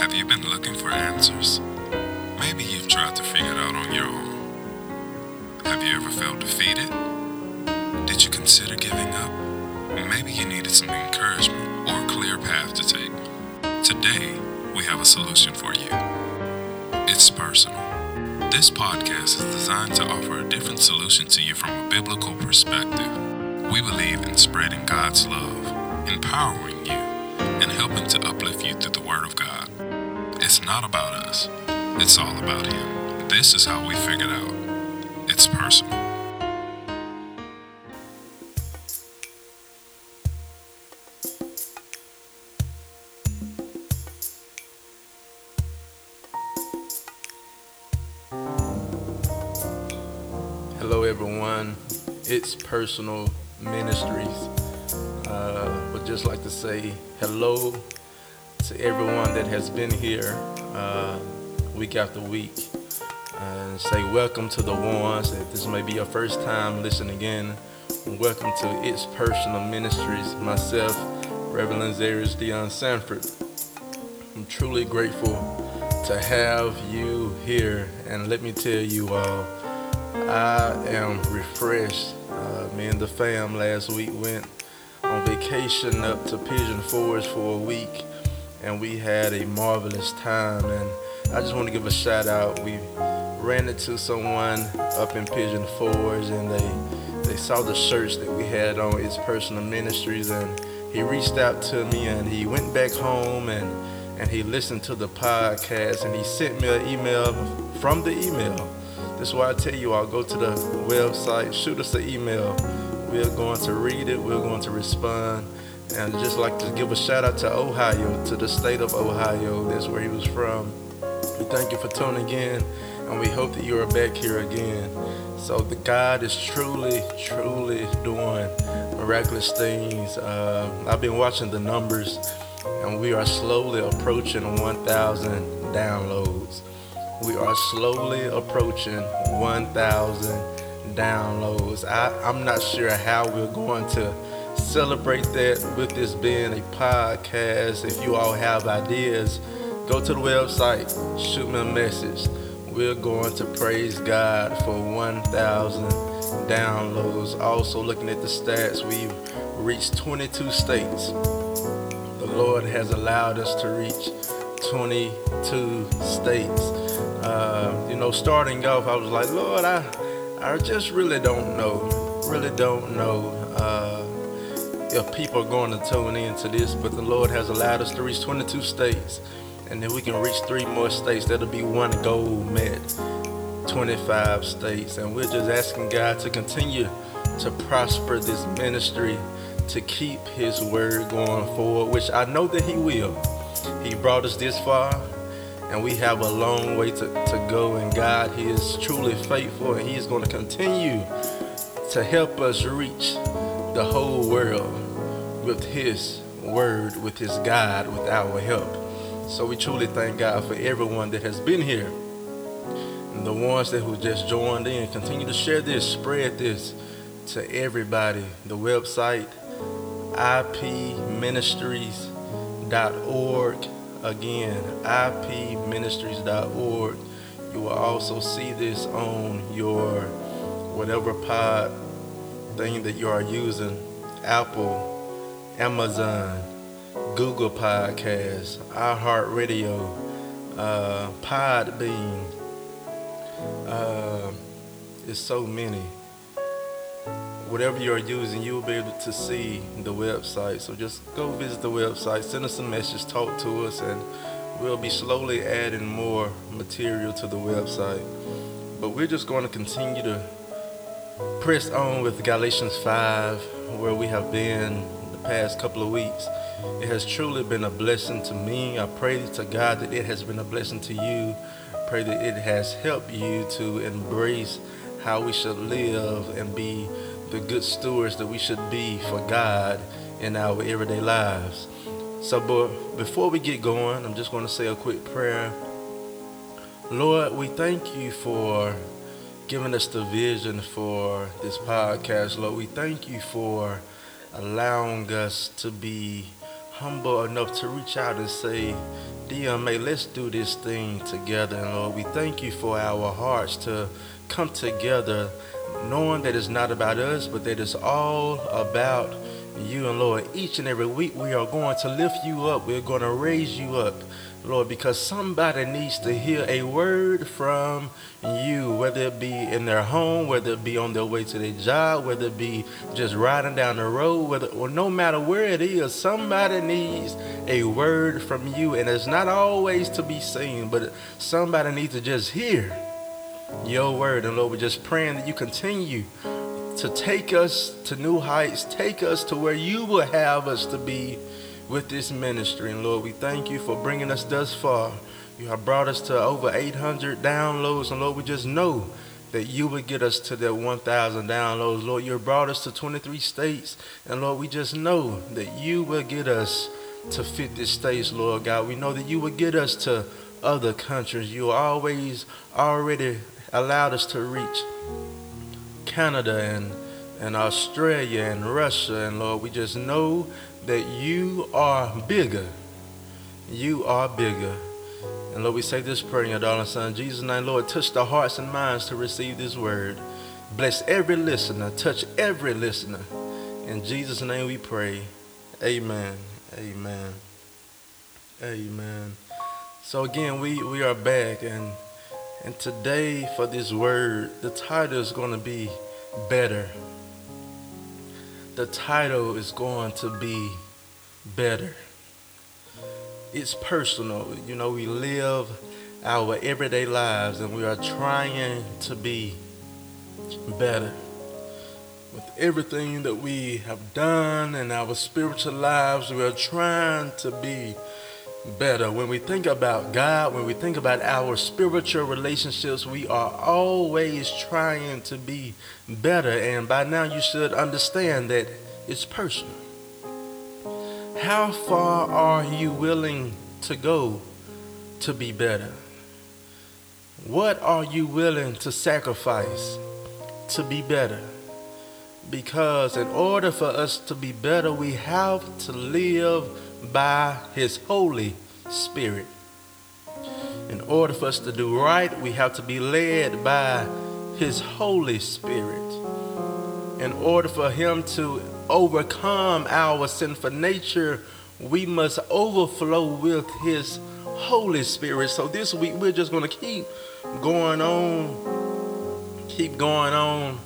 Have you been looking for answers? Maybe you've tried to figure it out on your own. Have you ever felt defeated? Did you consider giving up? Maybe you needed some encouragement or a clear path to take. Today, we have a solution for you. It's personal. This podcast is designed to offer a different solution to you from a biblical perspective. We believe in spreading God's love, empowering you, and helping to uplift you through the Word of God. Not about us, it's all about Him. This is how we figured out it's personal. Hello, everyone. It's Personal Ministries. Uh, would just like to say hello to everyone that has been here uh, week after week, and say welcome to the ones that this may be your first time listening in. Welcome to It's Personal Ministries. Myself, Reverend Zarius Dion Sanford. I'm truly grateful to have you here, and let me tell you all. I am refreshed. Uh, me and the fam last week went on vacation up to Pigeon Forge for a week, and we had a marvelous time. And I just want to give a shout out. We ran into someone up in Pigeon Forge, and they they saw the shirts that we had on its personal ministries, and he reached out to me, and he went back home and and he listened to the podcast, and he sent me an email from the email. This is why I tell you, I'll go to the website, shoot us an email. We're going to read it, we're going to respond. And just like to give a shout out to Ohio, to the state of Ohio. That's where he was from. We thank you for tuning in, and we hope that you are back here again. So the God is truly, truly doing miraculous things. Uh, I've been watching the numbers, and we are slowly approaching 1,000 downloads we are slowly approaching 1,000 downloads. I, I'm not sure how we're going to celebrate that with this being a podcast. If you all have ideas, go to the website, shoot me a message. We're going to praise God for 1,000 downloads. Also, looking at the stats, we've reached 22 states. The Lord has allowed us to reach 22 states. Uh, you know, starting off, I was like, Lord, I, I just really don't know, really don't know uh, if people are going to tune into this. But the Lord has allowed us to reach 22 states, and then we can reach three more states. That'll be one goal met, 25 states, and we're just asking God to continue to prosper this ministry, to keep His word going forward, which I know that He will. He brought us this far and we have a long way to, to go. And God, He is truly faithful, and He is going to continue to help us reach the whole world with His word, with His God, with our help. So we truly thank God for everyone that has been here. And the ones that who just joined in, continue to share this, spread this to everybody. The website, ipministries.org Again, ipministries.org. You will also see this on your whatever pod thing that you are using Apple, Amazon, Google Podcasts, iHeartRadio, uh, Podbean. Uh, it's so many whatever you're using, you'll be able to see the website. So just go visit the website, send us a message, talk to us, and we'll be slowly adding more material to the website. But we're just going to continue to press on with Galatians 5, where we have been the past couple of weeks. It has truly been a blessing to me. I pray to God that it has been a blessing to you. Pray that it has helped you to embrace how we should live and be the good stewards that we should be for God in our everyday lives. So, but before we get going, I'm just going to say a quick prayer. Lord, we thank you for giving us the vision for this podcast, Lord. We thank you for allowing us to be humble enough to reach out and say, DMA, let's do this thing together. And Lord, we thank you for our hearts to come together, knowing that it's not about us, but that it's all about you. And Lord, each and every week we are going to lift you up. We're going to raise you up. Lord, because somebody needs to hear a word from you, whether it be in their home, whether it be on their way to their job, whether it be just riding down the road, whether or no matter where it is, somebody needs a word from you. And it's not always to be seen, but somebody needs to just hear your word. And Lord, we're just praying that you continue to take us to new heights, take us to where you will have us to be with this ministry. And Lord, we thank you for bringing us thus far. You have brought us to over 800 downloads. And Lord, we just know that you would get us to that 1,000 downloads. Lord, you brought us to 23 states. And Lord, we just know that you will get us to 50 states, Lord God. We know that you will get us to other countries. You always already allowed us to reach Canada and, and Australia and Russia. And Lord, we just know that you are bigger. You are bigger. And Lord, we say this prayer in your darling son, Jesus' name, Lord, touch the hearts and minds to receive this word. Bless every listener, touch every listener. In Jesus' name we pray. Amen. Amen. Amen. So again, we, we are back and and today for this word, the title is going to be better the title is going to be better. It's personal. You know, we live our everyday lives and we are trying to be better. With everything that we have done in our spiritual lives, we are trying to be better. When we think about God, when we think about our spiritual relationships, we are always trying to be better. And by now, you should understand that it's personal. How far are you willing to go to be better? What are you willing to sacrifice to be better? Because in order for us to be better, we have to live by His Holy Spirit. In order for us to do right, we have to be led by His Holy Spirit. In order for Him to overcome our sinful nature, we must overflow with His Holy Spirit. So this week, we're just going to keep going on, keep going on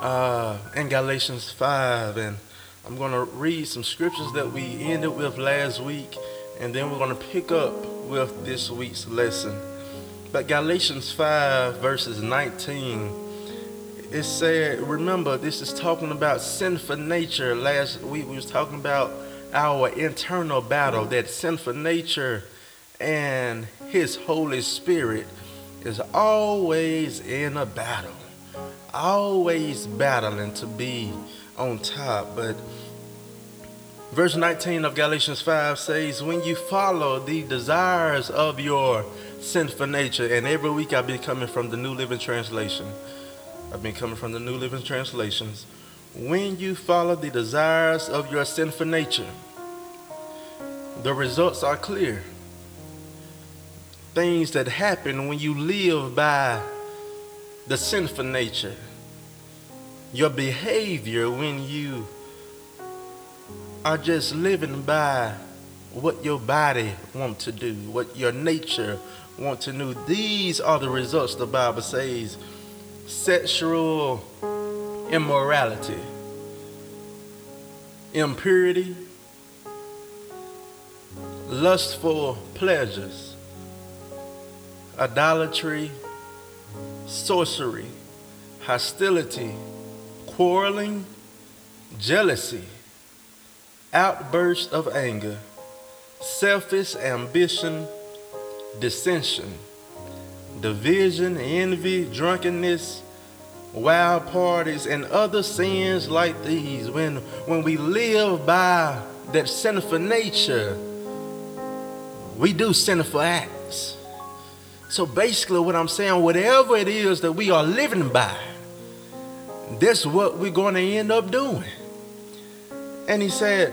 uh, in Galatians 5. And I'm going to read some scriptures that we ended with last week, and then we're going to pick up with this week's lesson. But Galatians 5, verses 19, it said, remember, this is talking about sinful nature. Last week we was talking about our internal battle, that sinful nature and His Holy Spirit is always in a battle, always battling to be on top. But verse 19 of Galatians 5 says, When you follow the desires of your sinful nature, and every week I'll be coming from the New Living Translation. I've been coming from the New Living Translations. When you follow the desires of your sinful nature, the results are clear. Things that happen when you live by the sinful nature your behavior when you are just living by what your body want to do, what your nature want to do. These are the results the Bible says. Sexual immorality, impurity, lustful pleasures, idolatry, sorcery, hostility, quarreling, jealousy, outburst of anger, selfish ambition, dissension, division, envy, drunkenness, wild parties, and other sins like these. When, when we live by that sinful nature, we do sinful acts. So basically, what I'm saying, whatever it is that we are living by, that's what we're going to end up doing. And he said,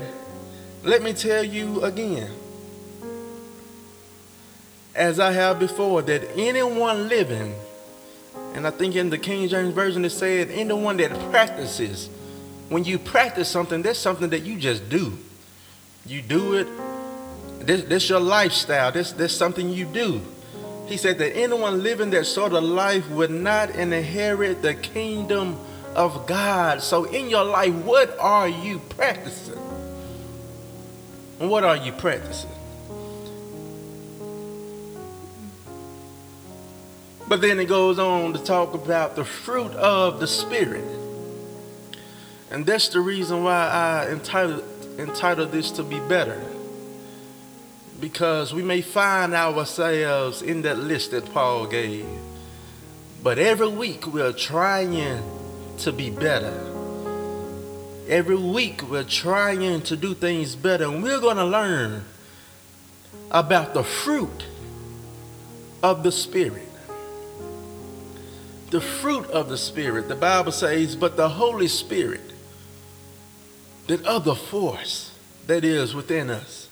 Let me tell you again, as I have before, that anyone living, and I think in the King James Version it said, anyone that practices, when you practice something, that's something that you just do. You do it, this, this your lifestyle, this, this something you do. He said that anyone living that sort of life would not inherit the kingdom of God. So in your life, what are you practicing? What are you practicing? But then it goes on to talk about the fruit of the Spirit. And that's the reason why I entitled, entitled this to be better. Because we may find ourselves in that list that Paul gave. But every week we're trying to be better. Every week we're trying to do things better, and we're going to learn about the fruit of the Spirit. The fruit of the Spirit, the Bible says, but the Holy Spirit, that other force that is within us,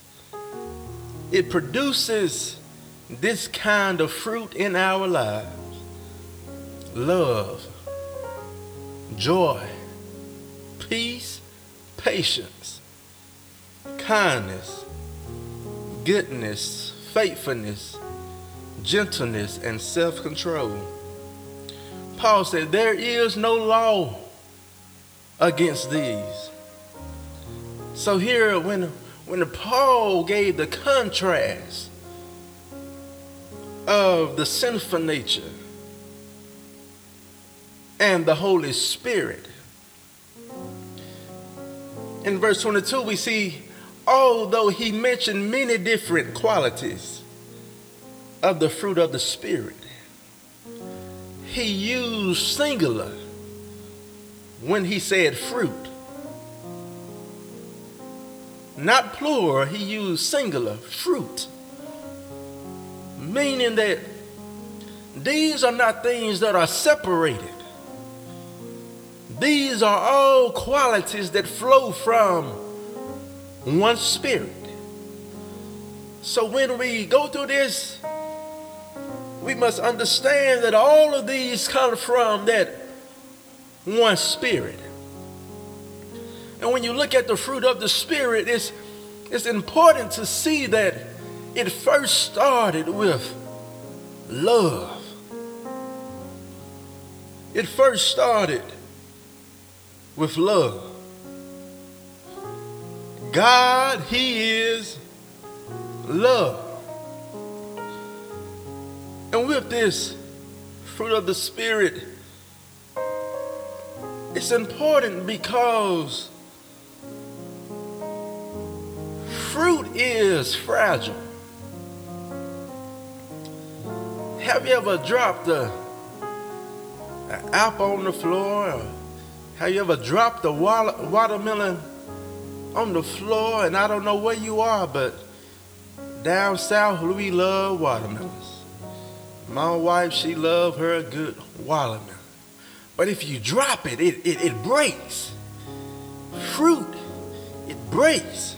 it produces this kind of fruit in our lives love, joy, peace, patience, kindness, goodness, faithfulness, gentleness, and self control. Paul said, There is no law against these. So here, when, when Paul gave the contrast of the sinful nature and the Holy Spirit, in verse 22, we see, although he mentioned many different qualities of the fruit of the Spirit, he used singular when he said fruit. Not plural, he used singular, fruit. Meaning that these are not things that are separated. These are all qualities that flow from one spirit. So when we go through this, we must understand that all of these come from that one spirit. And when you look at the fruit of the spirit, it's, it's important to see that it first started with love. It first started with love. God, He is love. And with this fruit of the Spirit, it's important because fruit is fragile. Have you ever dropped a, an apple on the floor have you ever dropped a watermelon on the floor? And I don't know where you are, but down south we love watermelons. My wife, she love her good watermelon. But if you drop it, it, it, it breaks. Fruit, it breaks.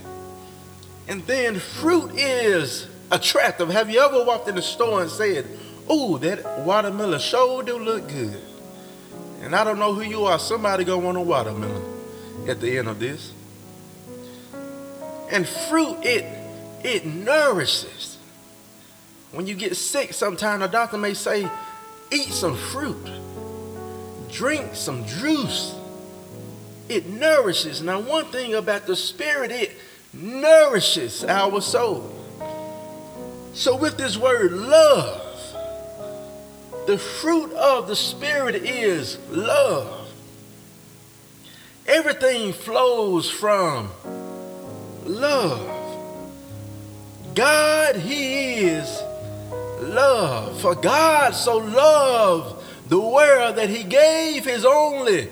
And then fruit is attractive. Have you ever walked in the store and said, oh, that watermelon sure do look good? And I don't know who you are. Somebody gonna want a watermelon at the end of this. And fruit, it it nourishes. When you get sick, sometimes a doctor may say, eat some fruit, drink some juice. It nourishes. Now, one thing about the spirit, it nourishes our soul. So, with this word love, the fruit of the Spirit is love. Everything flows from love. God, He is love. For God so loved the world that He gave His only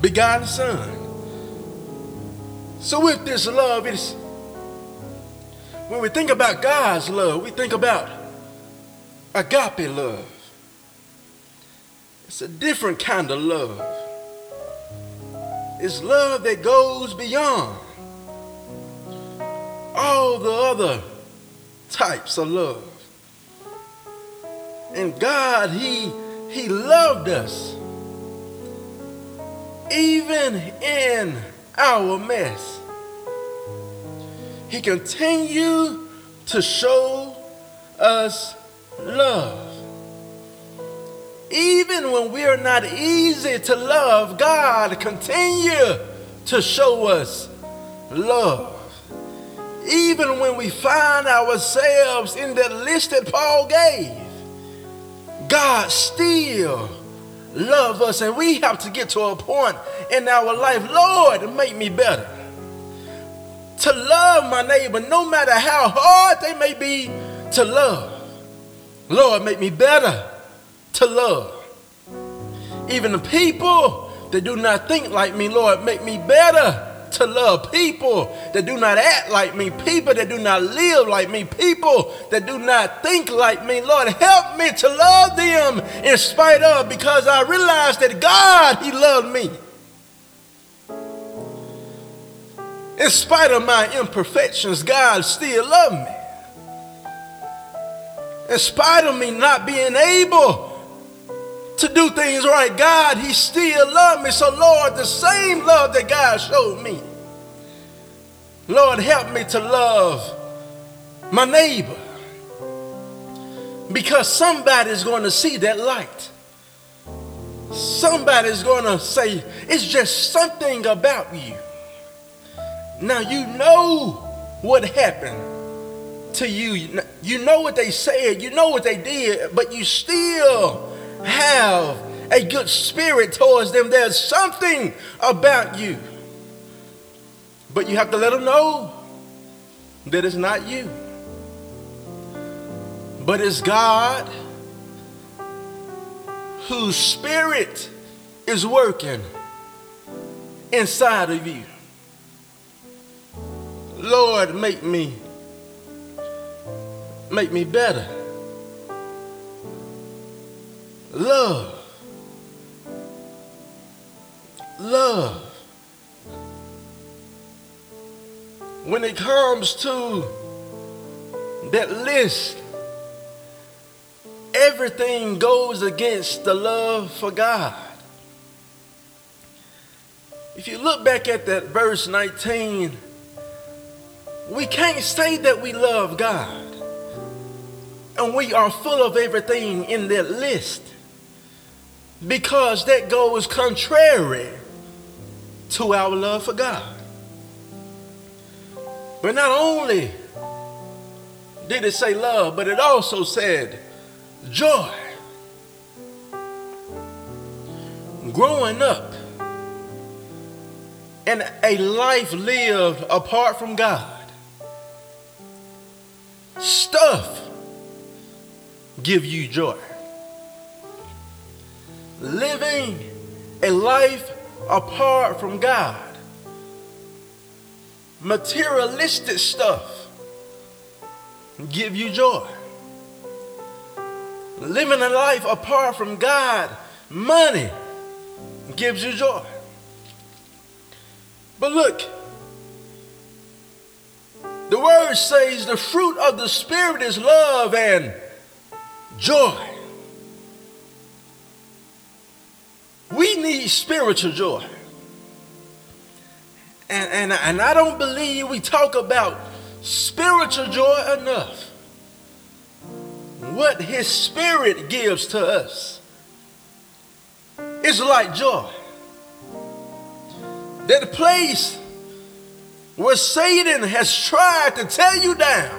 begotten Son. So, with this love, it's when we think about God's love, we think about agape love. It's a different kind of love. It's love that goes beyond. all the other types of love. And God, He He loved us. Even in our mess. He continued to show us love. Even when we are not easy to love, God continue to show us love. Even when we find ourselves in the list that Paul gave, God still love us and we have to get to a point in our life, Lord, make me better. To love my neighbor no matter how hard they may be to love. Lord, make me better to love. Even the people that do not think like me, Lord, make me better to love. People that do not act like me, people that do not live like me, people that do not think like me, Lord, help me to love them in spite of because I realize that God, He loved me. In spite of my imperfections, God still loved me in spite of me not being able to do things right, God, He still loved me. So, Lord, the same love that God showed me, Lord, help me to love my neighbor. Because somebody's going to see that light. Somebody's going to say, it's just something about you. Now, you know what happened to you. You know what they said, you know what they did, but you still have a good spirit towards them. There's something about you. But you have to let them know that it's not you, but it's God whose spirit is working inside of you. Lord, make me make me better. Love. Love. When it comes to that list, everything goes against the love for God. If you look back at that verse 19, we can't say that we love God and we are full of everything in that list because that goes contrary to our love for God. But not only did it say love, but it also said joy. Growing up and a life lived apart from God. Stuff give you joy. Living a life apart from God, materialistic stuff give you joy. Living a life apart from God, money gives you joy. But look, the word says the fruit of the Spirit is love and joy. We need spiritual joy. And, and, and I don't believe we talk about spiritual joy enough. What His Spirit gives to us is like joy. That place where Satan has tried to tear you down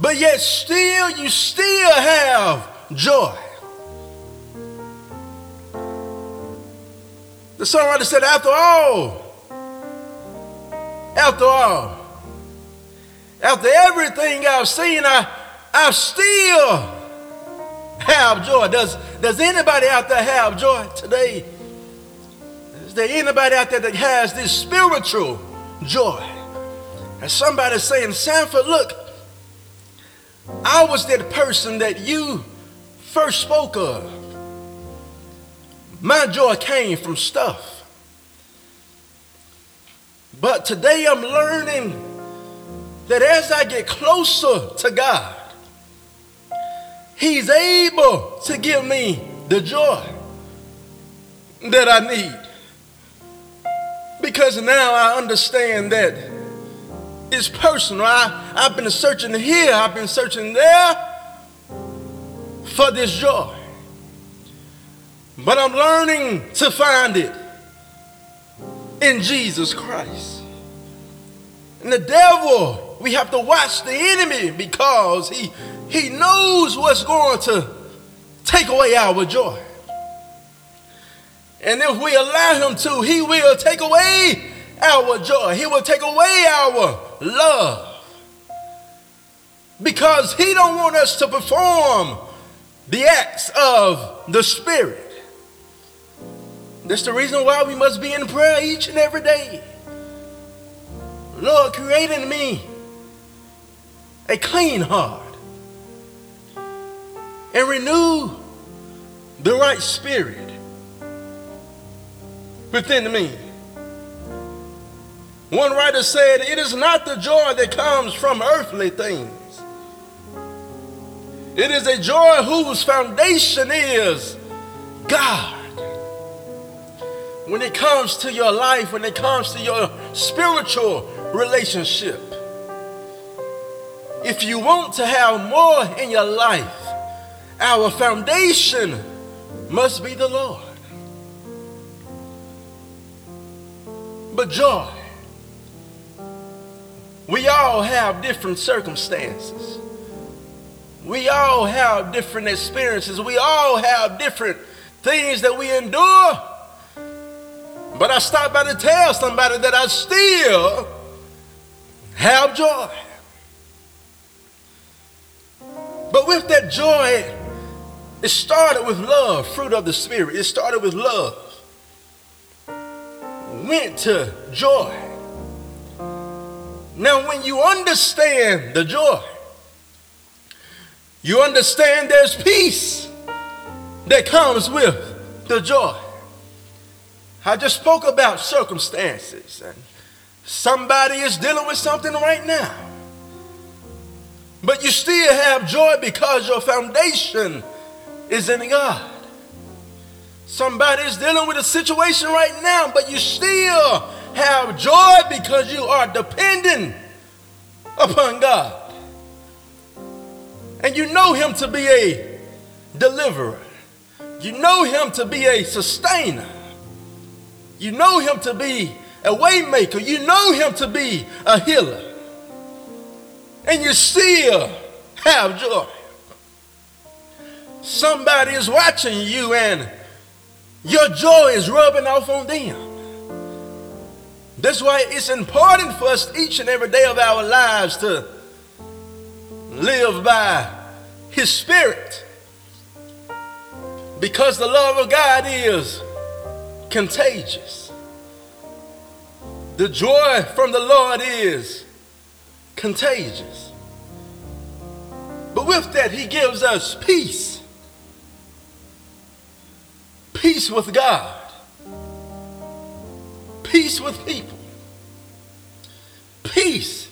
but yet still you still have joy. The songwriter said, after all, after all, after everything I've seen, I, I still have joy. Does, does anybody out there have joy today? Is there anybody out there that has this spiritual joy? And somebody saying, Sanford, look, I was that person that you first spoke of. My joy came from stuff. But today I'm learning that as I get closer to God, He's able to give me the joy that I need. Because now I understand that it's personal. I, I've been searching here, I've been searching there for this joy. But I'm learning to find it in Jesus Christ. And the devil, we have to watch the enemy because he, he knows what's going to take away our joy. And if we allow him to, he will take away our joy. He will take away our love. Because he don't want us to perform the acts of the Spirit. That's the reason why we must be in prayer each and every day. Lord, create in me a clean heart and renew the right spirit within me. One writer said, It is not the joy that comes from earthly things. It is a joy whose foundation is God. When it comes to your life, when it comes to your spiritual relationship, if you want to have more in your life, our foundation must be the Lord. But joy, we all have different circumstances. We all have different experiences. We all have different things that we endure. But I stopped by to tell somebody that I still have joy. But with that joy, it started with love, fruit of the Spirit. It started with love. Went to joy. Now, when you understand the joy, you understand there's peace that comes with the joy. I just spoke about circumstances, and somebody is dealing with something right now. But you still have joy because your foundation is in God. Somebody is dealing with a situation right now, but you still have joy because you are dependent upon God. And you know Him to be a deliverer, you know Him to be a sustainer, you know Him to be a waymaker, you know Him to be a healer. And you still have joy. Somebody is watching you and your joy is rubbing off on them. That's why it's important for us each and every day of our lives to live by His Spirit. Because the love of God is contagious. The joy from the Lord is contagious. But with that, He gives us peace. Peace with God. Peace with people. Peace.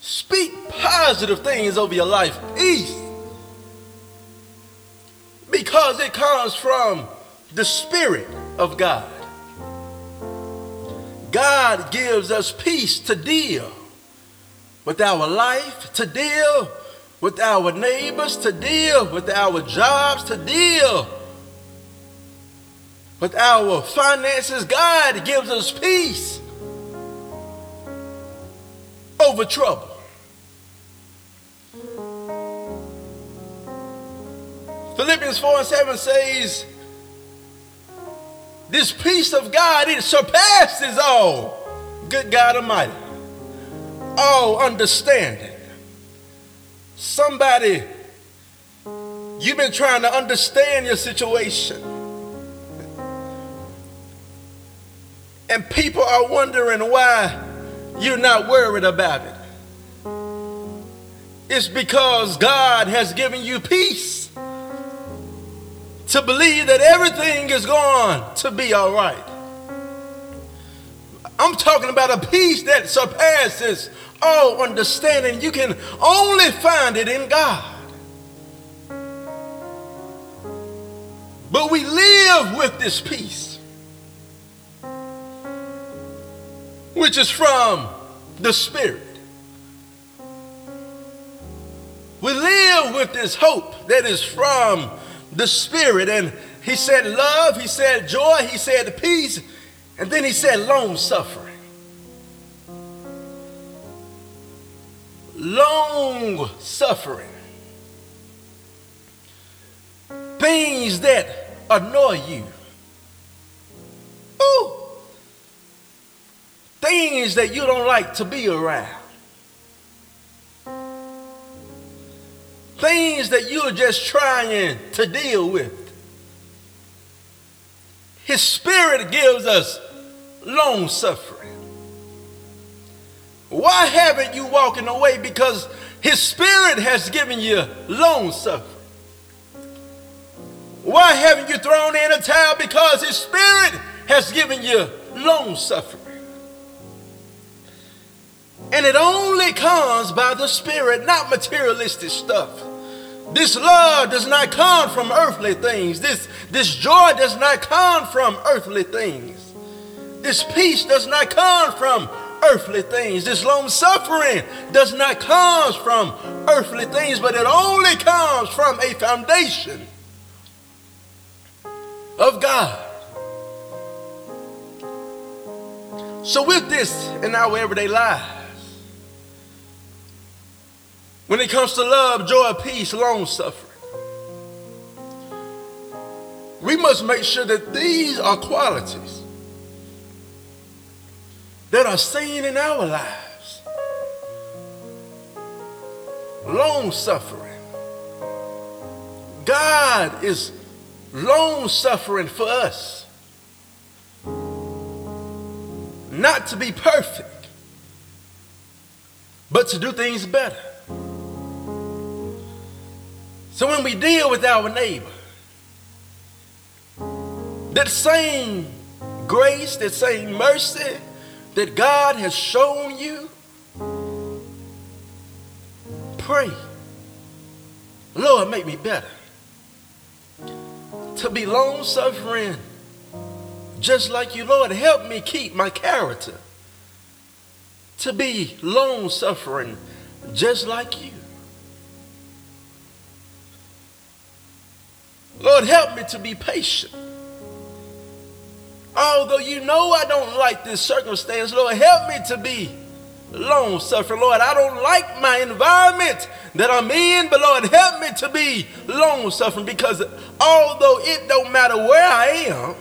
Speak positive things over your life. Peace. Because it comes from the Spirit of God. God gives us peace to deal with our life, to deal with our neighbors, to deal with our jobs, to deal with our finances. God gives us peace over trouble. Philippians 4 and 7 says, This peace of God, it surpasses all, good God Almighty, all understanding. Somebody, you've been trying to understand your situation. And people are wondering why you're not worried about it. It's because God has given you peace to believe that everything is going to be all right. I'm talking about a peace that surpasses all understanding. You can only find it in God. But we live with this peace, which is from the Spirit. We live with this hope that is from the Spirit. And he said love, he said joy, he said peace, and then he said long suffering. Long suffering. Things that annoy you. Ooh. Things that you don't like to be around. Things that you're just trying to deal with. His spirit gives us long suffering. Why haven't you walking away? Because his spirit has given you long suffering. Why haven't you thrown in a towel? Because his spirit has given you long suffering. And it only comes by the spirit, not materialistic stuff. This love does not come from earthly things. This, this joy does not come from earthly things. This peace does not come from earthly things. This long suffering does not come from earthly things, but it only comes from a foundation of God. So, with this in our everyday lives, when it comes to love, joy, peace, long suffering, we must make sure that these are qualities that are seen in our lives. Long suffering. God is long suffering for us. Not to be perfect, but to do things better. So when we deal with our neighbor, that same grace, that same mercy that God has shown you, pray, Lord, make me better. To be long suffering, just like you, Lord, help me keep my character. To be long suffering, just like you. Lord, help me to be patient. Although you know I don't like this circumstance, Lord, help me to be long suffering. Lord, I don't like my environment that I'm in, but Lord, help me to be long suffering because although it don't matter where I am,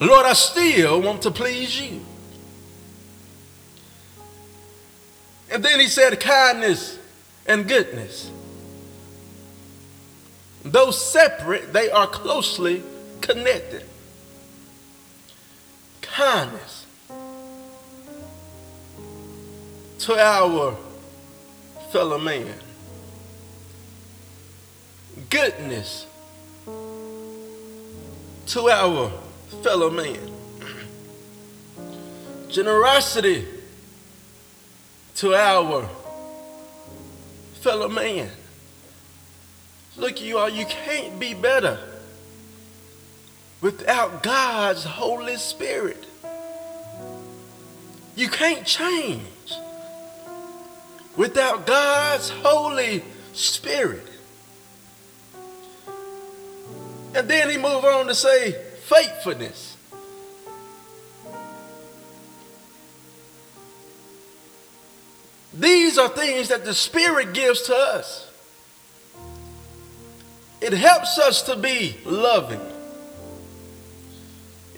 Lord, I still want to please you. And then he said, kindness and goodness. Though separate, they are closely connected. Kindness to our fellow man. Goodness to our fellow man. Generosity to our fellow man. Look, you all, you can't be better without God's Holy Spirit. You can't change without God's Holy Spirit. And then he moved on to say faithfulness. These are things that the Spirit gives to us. It helps us to be loving.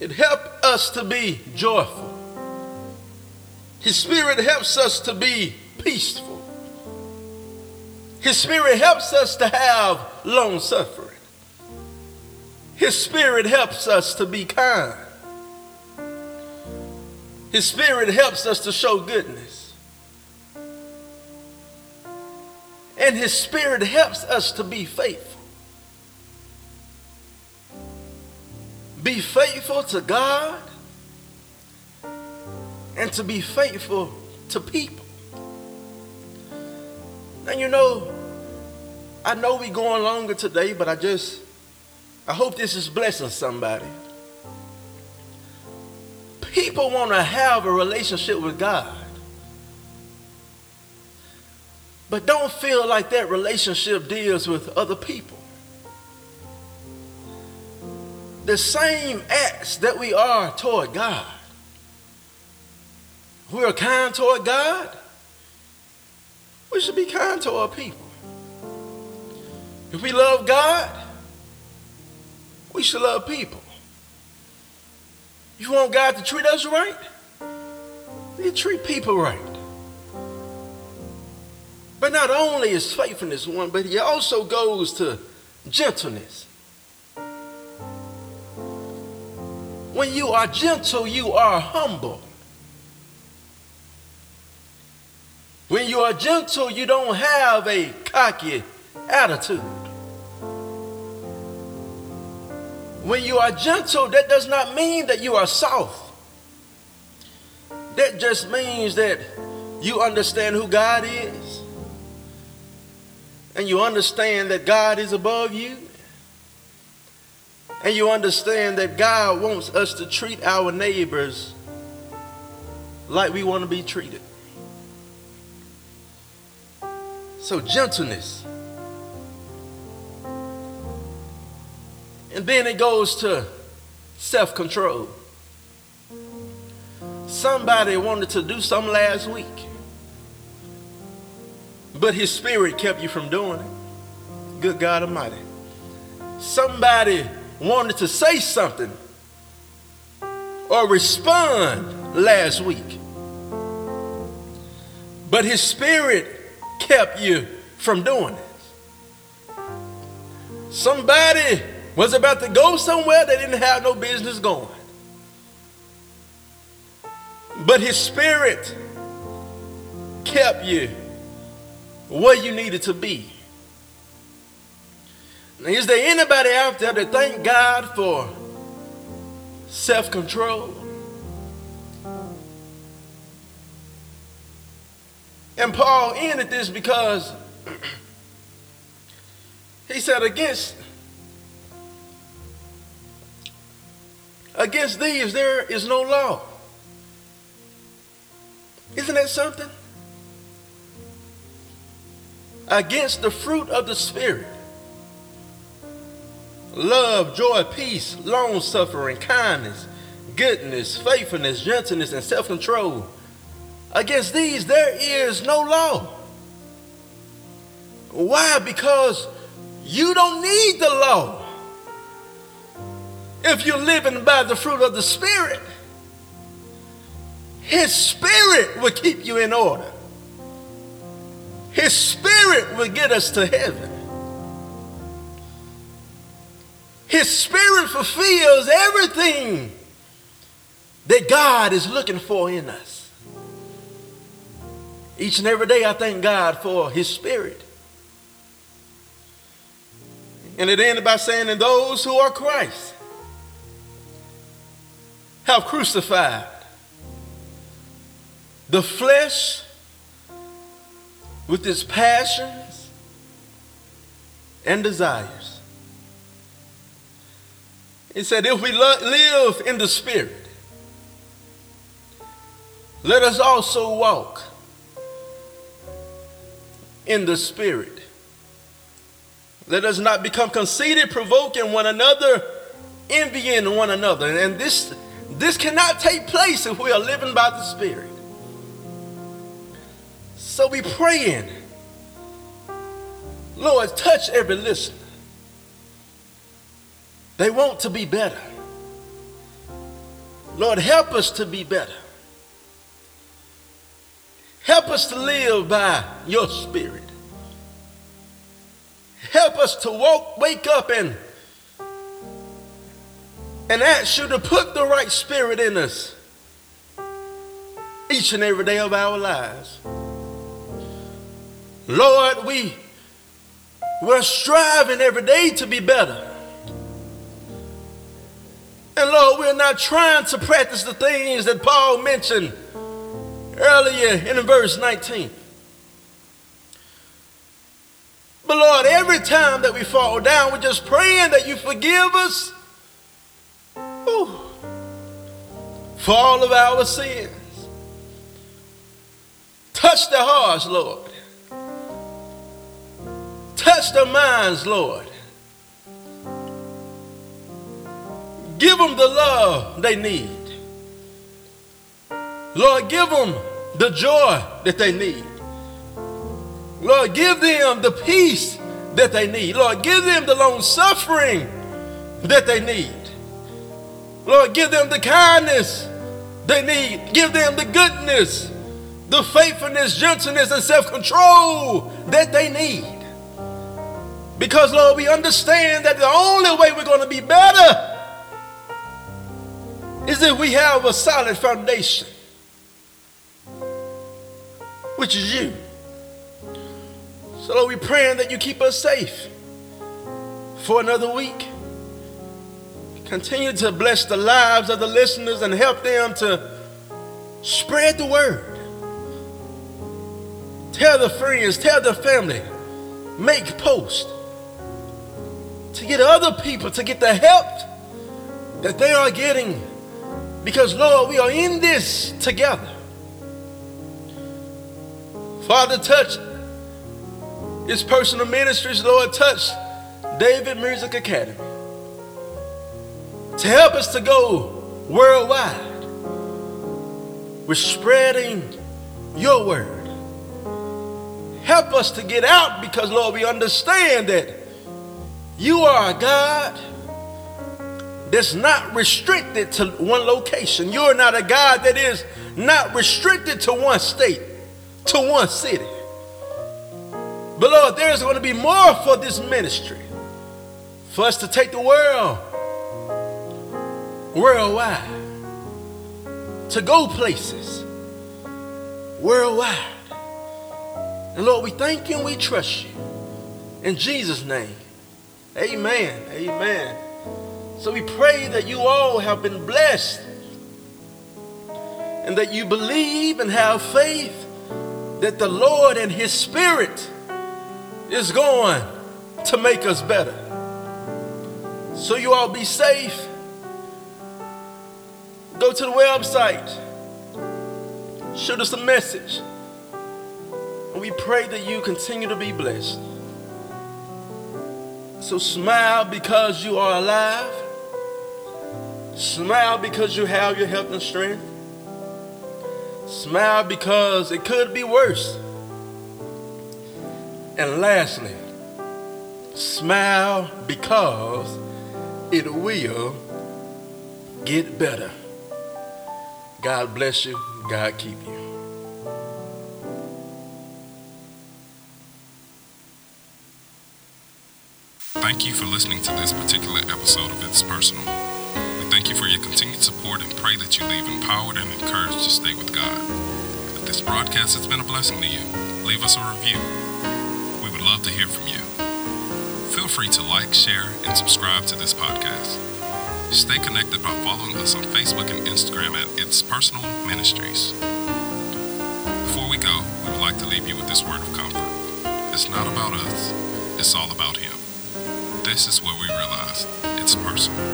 It helps us to be joyful. His Spirit helps us to be peaceful. His Spirit helps us to have long suffering. His Spirit helps us to be kind. His Spirit helps us to show goodness. And His Spirit helps us to be faithful. Be faithful to God and to be faithful to people. And you know, I know we're going longer today, but I just, I hope this is blessing somebody. People want to have a relationship with God, but don't feel like that relationship deals with other people. The same acts that we are toward God. We are kind toward God. We should be kind toward people. If we love God, we should love people. You want God to treat us right? You treat people right. But not only is faithfulness one, but he also goes to gentleness. When you are gentle, you are humble. When you are gentle, you don't have a cocky attitude. When you are gentle, that does not mean that you are soft. That just means that you understand who God is. And you understand that God is above you. And you understand that God wants us to treat our neighbors like we want to be treated. So, gentleness. And then it goes to self control. Somebody wanted to do something last week, but his spirit kept you from doing it. Good God Almighty. Somebody wanted to say something or respond last week, but his spirit kept you from doing it. Somebody was about to go somewhere they didn't have no business going. But his spirit kept you where you needed to be. Now, is there anybody out there that thank God for self control? And Paul ended this because he said, against Against these there is no law. Isn't that something? Against the fruit of the Spirit love, joy, peace, long suffering, kindness, goodness, faithfulness, gentleness, and self control. Against these there is no law. Why? Because you don't need the law if you're living by the fruit of the Spirit, His Spirit will keep you in order. His Spirit will get us to heaven. His Spirit fulfills everything that God is looking for in us. Each and every day, I thank God for His Spirit. And it ended by saying, "In those who are Christ, have crucified the flesh with its passions and desires. He said, if we live in the Spirit, let us also walk in the Spirit. Let us not become conceited, provoking one another, envying one another. And this this cannot take place if we are living by the Spirit. So be praying. Lord, touch every listener. They want to be better. Lord, help us to be better. Help us to live by your spirit. Help us to walk, wake up and and ask you to put the right spirit in us each and every day of our lives. Lord, we, we're striving every day to be better. And Lord, we're not trying to practice the things that Paul mentioned earlier in verse 19. But Lord, every time that we fall down, we're just praying that you forgive us Whew. for all of our sins. Touch the hearts, Lord. Touch the minds, Lord. Give them the love they need. Lord, give them the joy that they need. Lord, give them the peace that they need. Lord, give them the long suffering that they need. Lord, give them the kindness they need. Give them the goodness, the faithfulness, gentleness, and self control that they need. Because, Lord, we understand that the only way we're going to be better is if we have a solid foundation, which is you. So, Lord, we're praying that you keep us safe for another week. Continue to bless the lives of the listeners and help them to spread the word. Tell the friends, tell the family, make posts to get other people to get the help that they are getting because, Lord, we are in this together. Father, touch It's Personal Ministries, Lord, touch David Music Academy to help us to go worldwide. We're spreading your word. Help us to get out because, Lord, we understand that you are a God that's not restricted to one location. You're not a God that is not restricted to one state, to one city. But Lord, there's going to be more for this ministry. For us to take the world worldwide. To go places worldwide. And Lord, we thank you and we trust you. In Jesus' name. Amen. Amen. So we pray that you all have been blessed and that you believe and have faith that the Lord and His Spirit is going to make us better. So you all be safe. Go to the website. Shoot us a message. And we pray that you continue to be blessed. So smile because you are alive. Smile because you have your health and strength. Smile because it could be worse. And lastly, smile because it will get better. God bless you. God keep you. Thank you for listening to this particular episode of It's Personal. You for your continued support and pray that you leave empowered and encouraged to stay with God. If this broadcast has been a blessing to you, leave us a review. We would love to hear from you. Feel free to like, share, and subscribe to this podcast. Stay connected by following us on Facebook and Instagram at It's Personal Ministries. Before we go, we would like to leave you with this word of comfort. It's not about us, it's all about Him. This is where we realize it's personal.